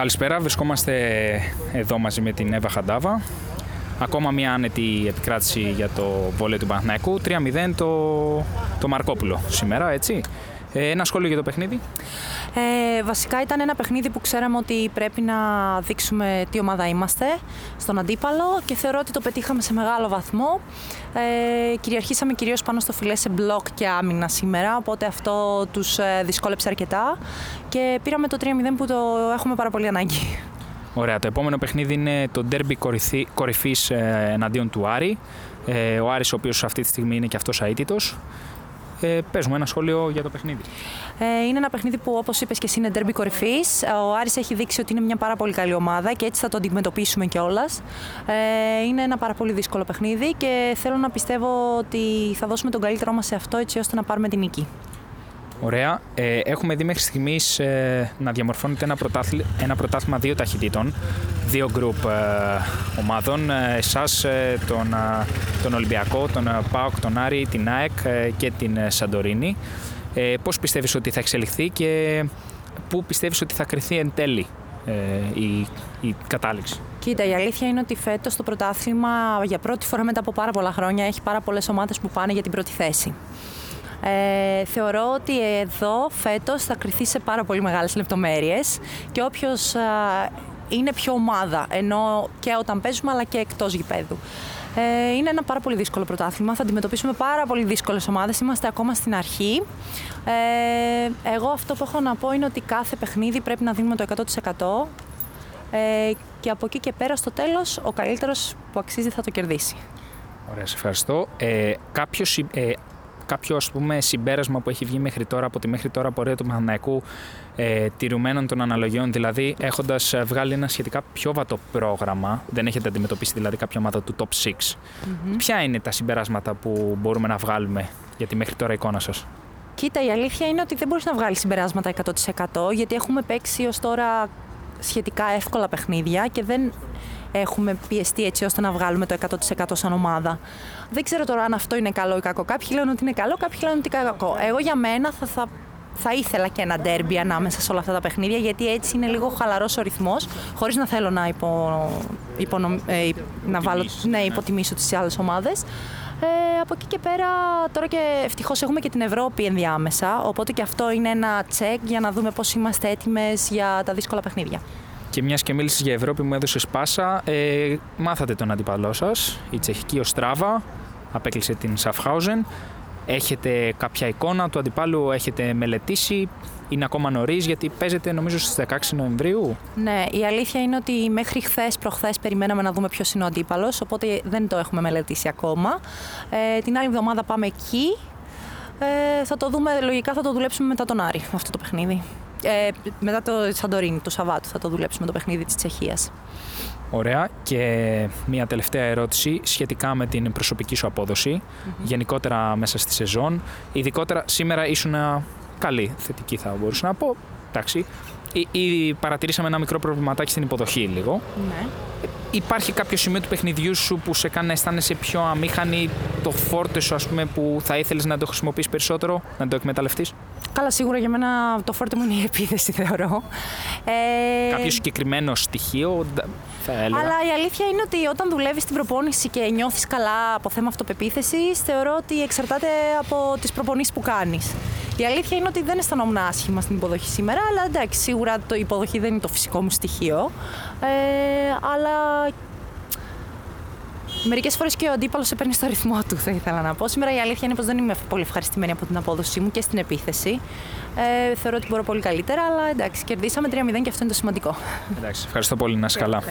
Καλησπέρα, βρισκόμαστε εδώ μαζί με την Εύα Χαντάβα. Ακόμα μια άνετη επικράτηση για το βόλιο του Παναθηναϊκού. 3-0 το, το Μαρκόπουλο σήμερα, έτσι. Ε, ένα σχόλιο για το παιχνίδι. Ε, βασικά ήταν ένα παιχνίδι που ξέραμε ότι πρέπει να δείξουμε τι ομάδα είμαστε στον αντίπαλο και θεωρώ ότι το πετύχαμε σε μεγάλο βαθμό. Ε, κυριαρχήσαμε κυρίως πάνω στο φιλέ σε μπλοκ και άμυνα σήμερα, οπότε αυτό τους ε, δυσκόλεψε αρκετά και πήραμε το 3-0 που το έχουμε πάρα πολύ ανάγκη. Ωραία, το επόμενο παιχνίδι είναι το ντέρμπι κορυφής ε, εναντίον του Άρη. Ε, ο Άρης ο οποίος αυτή τη στιγμή είναι και αυτός αίτητος. Ε, πες μου ένα σχόλιο για το παιχνίδι. Ε, είναι ένα παιχνίδι που, όπως είπες και εσύ, είναι derby κορυφής. Ο Άρης έχει δείξει ότι είναι μια πάρα πολύ καλή ομάδα και έτσι θα το αντιμετωπίσουμε κιόλας. Ε, είναι ένα πάρα πολύ δύσκολο παιχνίδι και θέλω να πιστεύω ότι θα δώσουμε τον καλύτερό μας σε αυτό έτσι ώστε να πάρουμε την νίκη. Ωραία. Ε, έχουμε δει μέχρι στιγμής ε, να διαμορφώνεται ένα, ένα πρωτάθλημα δύο ταχυτήτων, δύο γκρουπ ε, ομάδων. Ε, Εσάς, τον, τον Ολυμπιακό, τον ΠΑΟΚ, τον Άρη, την ΑΕΚ και την Σαντορίνη. Ε, πώς πιστεύεις ότι θα εξελιχθεί και πού πιστεύεις ότι θα κρυθεί εν τέλει η, η κατάληξη; Κοίτα, η αλήθεια είναι ότι φέτος το πρωτάθλημα για πρώτη φορά μετά από πάρα πολλά χρόνια έχει πάρα πολλές ομάδες που πάνε για την πρώτη θέση. Ε, θεωρώ ότι εδώ φέτος θα κριθεί σε πάρα πολύ μεγάλες λεπτομέρειες και όποιος είναι πιο ομάδα, ενώ και όταν παίζουμε αλλά και εκτός γηπέδου. Ε, είναι ένα πάρα πολύ δύσκολο πρωτάθλημα. Θα αντιμετωπίσουμε πάρα πολύ δύσκολες ομάδες. Είμαστε ακόμα στην αρχή. Ε, εγώ αυτό που έχω να πω είναι ότι κάθε παιχνίδι πρέπει να δίνουμε το 100%. Ε, και από εκεί και πέρα στο τέλος ο καλύτερος που αξίζει θα το κερδίσει. Ωραία, σε ευχαριστώ. Ε, κάποιος, ε, κάποιο ας πούμε, συμπέρασμα που έχει βγει μέχρι τώρα από τη μέχρι τώρα πορεία του Παναναϊκού ε, τηρουμένων των αναλογιών, δηλαδή έχοντας ε, βγάλει ένα σχετικά πιο βατό πρόγραμμα, δεν έχετε αντιμετωπίσει δηλαδή κάποια ομάδα του top 6. mm Ποια είναι τα συμπεράσματα που μπορούμε να βγάλουμε για τη μέχρι τώρα εικόνα σας; Κοίτα, η αλήθεια είναι ότι δεν μπορείς να βγάλεις συμπεράσματα 100% γιατί έχουμε παίξει ως τώρα σχετικά εύκολα παιχνίδια και δεν έχουμε πιεστεί έτσι ώστε να βγάλουμε το 100% σαν ομάδα. Δεν ξέρω τώρα αν αυτό είναι καλό ή κακό. Κάποιοι λένε ότι είναι καλό, κάποιοι λένε ότι είναι κακό. Εγώ για μένα θα, θα, θα ήθελα και ένα ντέρμπι ανάμεσα σε όλα αυτά τα παιχνίδια, γιατί έτσι είναι λίγο χαλαρός ο ρυθμός, χωρίς να θέλω να, υπο, υπο, ε, να βάλω, ναι, υποτιμήσω τις άλλες ομάδες. Ε, από εκεί και πέρα, τώρα και ευτυχώς έχουμε και την Ευρώπη ενδιάμεσα. Οπότε και αυτό είναι ένα τσεκ για να δούμε πώς είμαστε έτοιμες για τα δύσκολα παιχνίδια. Και μιας και μίλησες για Ευρώπη, μου έδωσες σπάσα. Ε, μάθατε τον αντίπαλό σας, η τσεχική ο Στράβα. Απέκλεισε την Σαφχάουζεν. Έχετε κάποια εικόνα του αντιπάλου, έχετε μελετήσει; Είναι ακόμα νωρίς γιατί παίζετε νομίζω στις 16 Νοεμβρίου. Ναι, η αλήθεια είναι ότι μέχρι χθες, προχθές περιμέναμε να δούμε ποιος είναι ο αντίπαλος, οπότε δεν το έχουμε μελετήσει ακόμα. Ε, την άλλη εβδομάδα πάμε εκεί. Ε, θα το δούμε, λογικά θα το δουλέψουμε μετά τον Άρη αυτό το παιχνίδι. Ε, μετά το Σαντορίνι, το Σαββάτο, θα το δουλέψουμε το παιχνίδι της Τσεχίας. Ωραία. Και μια τελευταία ερώτηση σχετικά με την προσωπική σου αποδοση γενικότερα μέσα στη σεζόν. Ειδικότερα σήμερα ήσουν καλή, θετική θα μπορούσα να πω. Εντάξει. Ήδη παρατηρήσαμε ένα μικρό προβληματάκι στην υποδοχή λίγο. Ναι. Υπάρχει κάποιο σημείο του παιχνιδιού σου που σε κάνει να αισθάνεσαι πιο αμήχανη, το φόρτε σου, ας πούμε, που θα ήθελες να το χρησιμοποιήσεις περισσότερο, να το εκμεταλλευτείς; Καλά, σίγουρα για μένα το φόρτε μου είναι η επίθεση, θεωρώ. Ε... Κάποιο συγκεκριμένο στοιχείο, θα έλεγα. Αλλά η αλήθεια είναι ότι όταν δουλεύεις την προπόνηση και νιώθεις καλά από θέμα αυτοπεποίθησης, θεωρώ ότι εξαρτάται από τις προπονήσεις που κάνεις. Η αλήθεια είναι ότι δεν αισθανόμουν άσχημα στην υποδοχή σήμερα, αλλά εντάξει, σίγουρα το υποδοχή δεν είναι το φυσικό μου στοιχείο. Ε, αλλά Μερικές φορές και ο αντίπαλος σε παίρνει στο ρυθμό του, θα ήθελα να πω. Σήμερα η αλήθεια είναι πως δεν είμαι πολύ ευχαριστημένη από την απόδοσή μου και στην επίθεση. Ε, θεωρώ ότι μπορώ πολύ καλύτερα, αλλά εντάξει, κερδίσαμε 3-0 και αυτό είναι το σημαντικό. Εντάξει, ευχαριστώ πολύ. Να είσαι καλά.